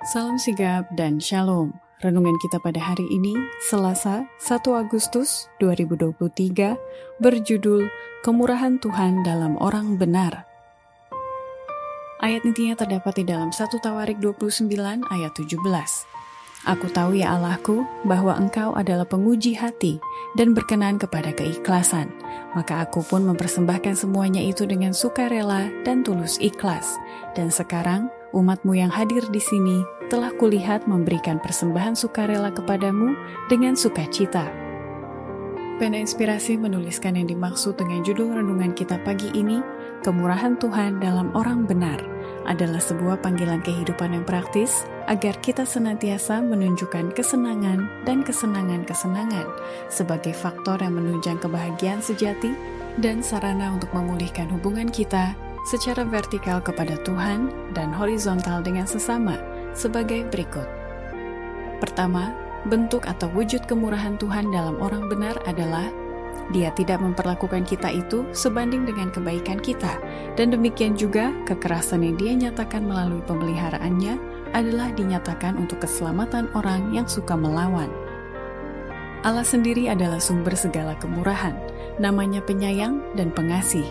Salam sigap dan shalom. Renungan kita pada hari ini, Selasa 1 Agustus 2023, berjudul Kemurahan Tuhan dalam Orang Benar. Ayat intinya terdapat di dalam 1 Tawarik 29 ayat 17. Aku tahu ya Allahku bahwa engkau adalah penguji hati dan berkenan kepada keikhlasan. Maka aku pun mempersembahkan semuanya itu dengan sukarela dan tulus ikhlas. Dan sekarang umatmu yang hadir di sini telah kulihat memberikan persembahan sukarela kepadamu dengan sukacita. Pena Inspirasi menuliskan yang dimaksud dengan judul renungan kita pagi ini, Kemurahan Tuhan dalam Orang Benar, adalah sebuah panggilan kehidupan yang praktis agar kita senantiasa menunjukkan kesenangan dan kesenangan-kesenangan sebagai faktor yang menunjang kebahagiaan sejati dan sarana untuk memulihkan hubungan kita secara vertikal kepada Tuhan dan horizontal dengan sesama sebagai berikut. Pertama, bentuk atau wujud kemurahan Tuhan dalam orang benar adalah dia tidak memperlakukan kita itu sebanding dengan kebaikan kita, dan demikian juga kekerasan yang dia nyatakan melalui pemeliharaannya adalah dinyatakan untuk keselamatan orang yang suka melawan. Allah sendiri adalah sumber segala kemurahan, namanya penyayang dan pengasih,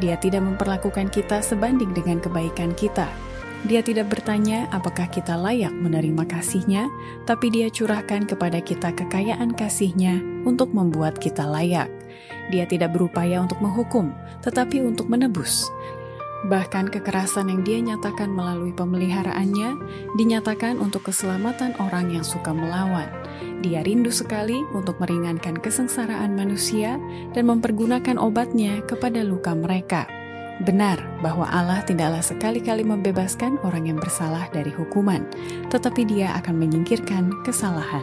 dia tidak memperlakukan kita sebanding dengan kebaikan kita. Dia tidak bertanya apakah kita layak menerima kasihnya, tapi dia curahkan kepada kita kekayaan kasihnya untuk membuat kita layak. Dia tidak berupaya untuk menghukum, tetapi untuk menebus. Bahkan kekerasan yang dia nyatakan melalui pemeliharaannya dinyatakan untuk keselamatan orang yang suka melawan. Dia rindu sekali untuk meringankan kesengsaraan manusia dan mempergunakan obatnya kepada luka mereka. Benar bahwa Allah tidaklah sekali-kali membebaskan orang yang bersalah dari hukuman, tetapi Dia akan menyingkirkan kesalahan.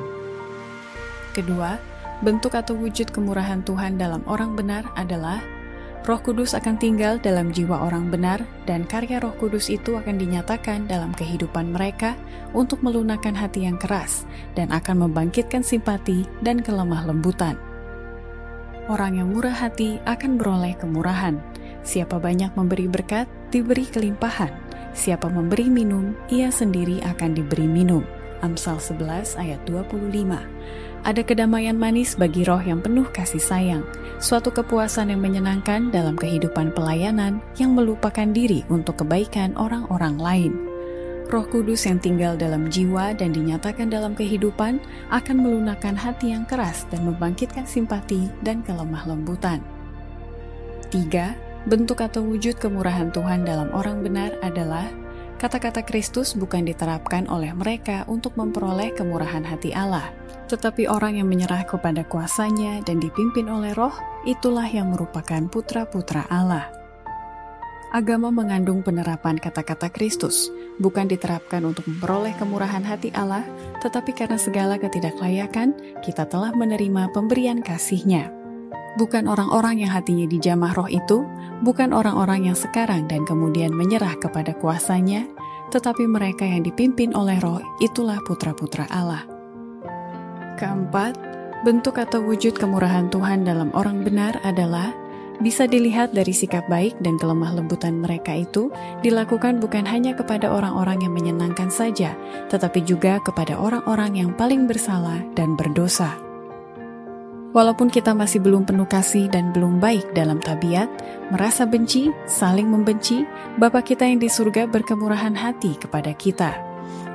Kedua, bentuk atau wujud kemurahan Tuhan dalam orang benar adalah Roh Kudus akan tinggal dalam jiwa orang benar, dan karya Roh Kudus itu akan dinyatakan dalam kehidupan mereka untuk melunakkan hati yang keras dan akan membangkitkan simpati dan kelemah lembutan. Orang yang murah hati akan beroleh kemurahan. Siapa banyak memberi berkat, diberi kelimpahan. Siapa memberi minum, ia sendiri akan diberi minum. Amsal 11 ayat 25 ada kedamaian manis bagi roh yang penuh kasih sayang, suatu kepuasan yang menyenangkan dalam kehidupan pelayanan yang melupakan diri untuk kebaikan orang-orang lain. Roh Kudus yang tinggal dalam jiwa dan dinyatakan dalam kehidupan akan melunakkan hati yang keras dan membangkitkan simpati dan kelemah lembutan. 3. Bentuk atau wujud kemurahan Tuhan dalam orang benar adalah Kata-kata Kristus bukan diterapkan oleh mereka untuk memperoleh kemurahan hati Allah, tetapi orang yang menyerah kepada kuasanya dan dipimpin oleh roh, itulah yang merupakan putra-putra Allah. Agama mengandung penerapan kata-kata Kristus, bukan diterapkan untuk memperoleh kemurahan hati Allah, tetapi karena segala ketidaklayakan, kita telah menerima pemberian kasih-Nya. Bukan orang-orang yang hatinya dijamah roh itu, bukan orang-orang yang sekarang dan kemudian menyerah kepada kuasanya, tetapi mereka yang dipimpin oleh roh itulah putra-putra Allah. Keempat, bentuk atau wujud kemurahan Tuhan dalam orang benar adalah bisa dilihat dari sikap baik dan kelemah lembutan mereka itu dilakukan bukan hanya kepada orang-orang yang menyenangkan saja, tetapi juga kepada orang-orang yang paling bersalah dan berdosa. Walaupun kita masih belum penuh kasih dan belum baik dalam tabiat, merasa benci, saling membenci, Bapa kita yang di surga berkemurahan hati kepada kita.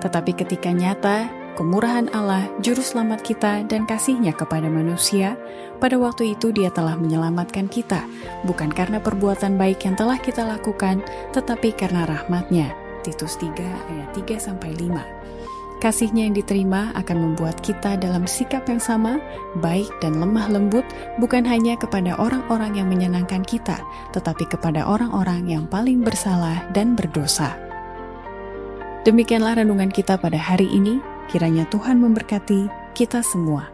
Tetapi ketika nyata, kemurahan Allah, juru selamat kita, dan kasihnya kepada manusia, pada waktu itu dia telah menyelamatkan kita, bukan karena perbuatan baik yang telah kita lakukan, tetapi karena rahmatnya. Titus 3 ayat 3-5 Kasihnya yang diterima akan membuat kita dalam sikap yang sama, baik dan lemah lembut, bukan hanya kepada orang-orang yang menyenangkan kita, tetapi kepada orang-orang yang paling bersalah dan berdosa. Demikianlah renungan kita pada hari ini. Kiranya Tuhan memberkati kita semua.